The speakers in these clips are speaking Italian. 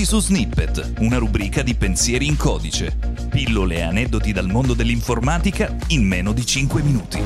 Benvenuti su Snippet, una rubrica di pensieri in codice. Pillole e aneddoti dal mondo dell'informatica in meno di 5 minuti.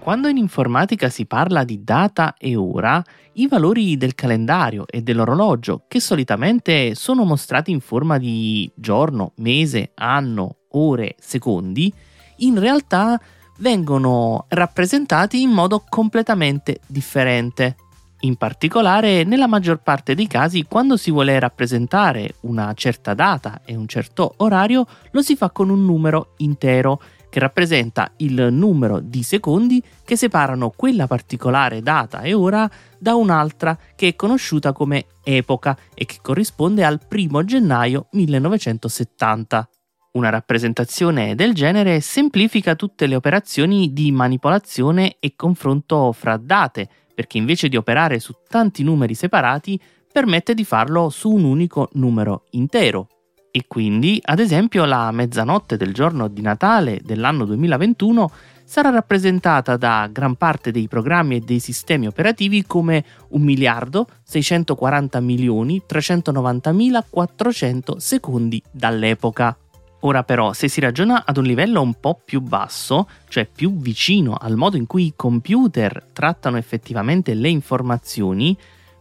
Quando in informatica si parla di data e ora, i valori del calendario e dell'orologio, che solitamente sono mostrati in forma di giorno, mese, anno, ore, secondi, in realtà vengono rappresentati in modo completamente differente. In particolare, nella maggior parte dei casi, quando si vuole rappresentare una certa data e un certo orario, lo si fa con un numero intero, che rappresenta il numero di secondi che separano quella particolare data e ora da un'altra che è conosciuta come epoca e che corrisponde al 1 gennaio 1970. Una rappresentazione del genere semplifica tutte le operazioni di manipolazione e confronto fra date, perché invece di operare su tanti numeri separati, permette di farlo su un unico numero intero. E quindi, ad esempio, la mezzanotte del giorno di Natale dell'anno 2021 sarà rappresentata da gran parte dei programmi e dei sistemi operativi come 1 miliardo 640 milioni 390 400 secondi dall'epoca. Ora però, se si ragiona ad un livello un po' più basso, cioè più vicino al modo in cui i computer trattano effettivamente le informazioni,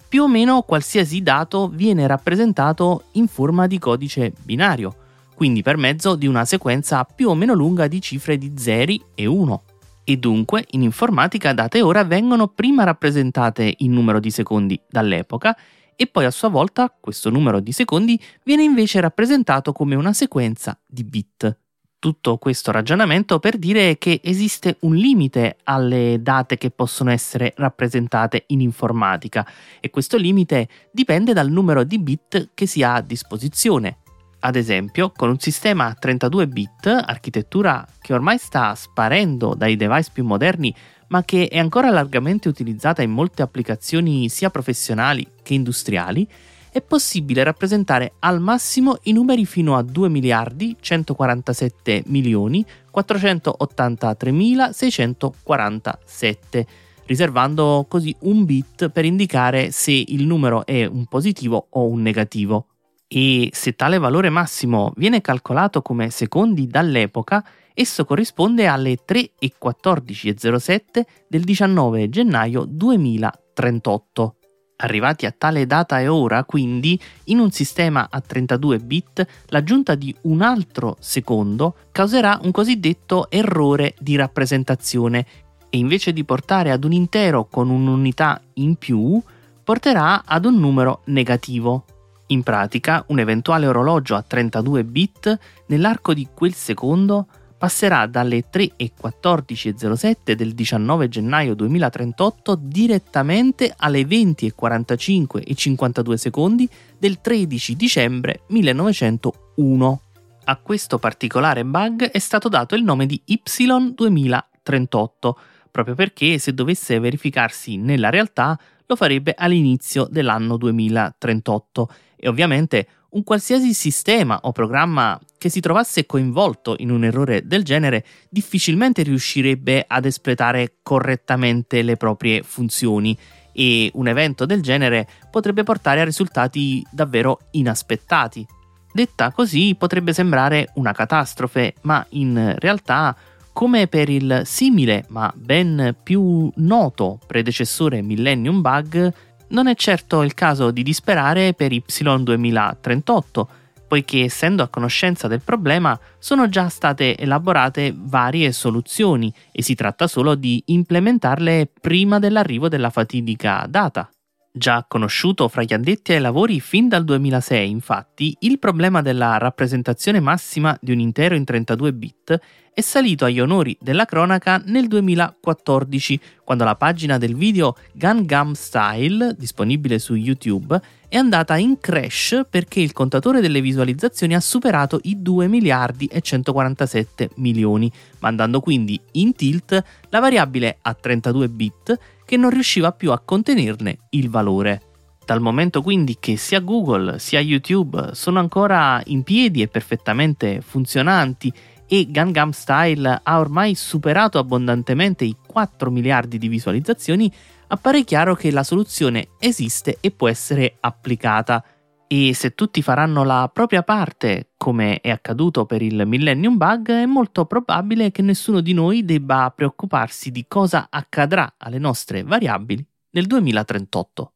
più o meno qualsiasi dato viene rappresentato in forma di codice binario, quindi per mezzo di una sequenza più o meno lunga di cifre di 0 e 1. E dunque in informatica date ora vengono prima rappresentate in numero di secondi dall'epoca e poi a sua volta questo numero di secondi viene invece rappresentato come una sequenza di bit. Tutto questo ragionamento per dire che esiste un limite alle date che possono essere rappresentate in informatica e questo limite dipende dal numero di bit che si ha a disposizione. Ad esempio, con un sistema a 32 bit, architettura che ormai sta sparendo dai device più moderni ma che è ancora largamente utilizzata in molte applicazioni sia professionali che industriali, è possibile rappresentare al massimo i numeri fino a 2 miliardi 147 milioni 483 647, riservando così un bit per indicare se il numero è un positivo o un negativo. E se tale valore massimo viene calcolato come secondi dall'epoca, Esso corrisponde alle 3.14.07 del 19 gennaio 2038. Arrivati a tale data e ora, quindi, in un sistema a 32 bit, l'aggiunta di un altro secondo causerà un cosiddetto errore di rappresentazione e invece di portare ad un intero con un'unità in più, porterà ad un numero negativo. In pratica, un eventuale orologio a 32 bit, nell'arco di quel secondo, passerà dalle 3.14.07 del 19 gennaio 2038 direttamente alle 20.45.52 secondi del 13 dicembre 1901. A questo particolare bug è stato dato il nome di Y2038, proprio perché se dovesse verificarsi nella realtà lo farebbe all'inizio dell'anno 2038 e ovviamente un qualsiasi sistema o programma che si trovasse coinvolto in un errore del genere difficilmente riuscirebbe ad espletare correttamente le proprie funzioni e un evento del genere potrebbe portare a risultati davvero inaspettati. Detta così potrebbe sembrare una catastrofe, ma in realtà, come per il simile ma ben più noto predecessore Millennium Bug, non è certo il caso di disperare per Y2038, poiché essendo a conoscenza del problema sono già state elaborate varie soluzioni e si tratta solo di implementarle prima dell'arrivo della fatidica data. Già conosciuto fra gli addetti ai lavori fin dal 2006, infatti, il problema della rappresentazione massima di un intero in 32 bit è salito agli onori della cronaca nel 2014, quando la pagina del video Gungam Style, disponibile su YouTube, è andata in crash perché il contatore delle visualizzazioni ha superato i 2 miliardi e 147 milioni, mandando quindi in tilt la variabile a 32 bit che non riusciva più a contenerne il valore. Dal momento quindi che sia Google sia YouTube sono ancora in piedi e perfettamente funzionanti e Gangnam Style ha ormai superato abbondantemente i 4 miliardi di visualizzazioni, appare chiaro che la soluzione esiste e può essere applicata. E se tutti faranno la propria parte, come è accaduto per il Millennium Bug, è molto probabile che nessuno di noi debba preoccuparsi di cosa accadrà alle nostre variabili nel 2038.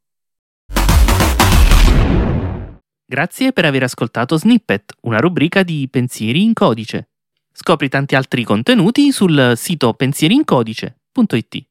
Grazie per aver ascoltato Snippet, una rubrica di pensieri in codice. Scopri tanti altri contenuti sul sito pensierincodice.it.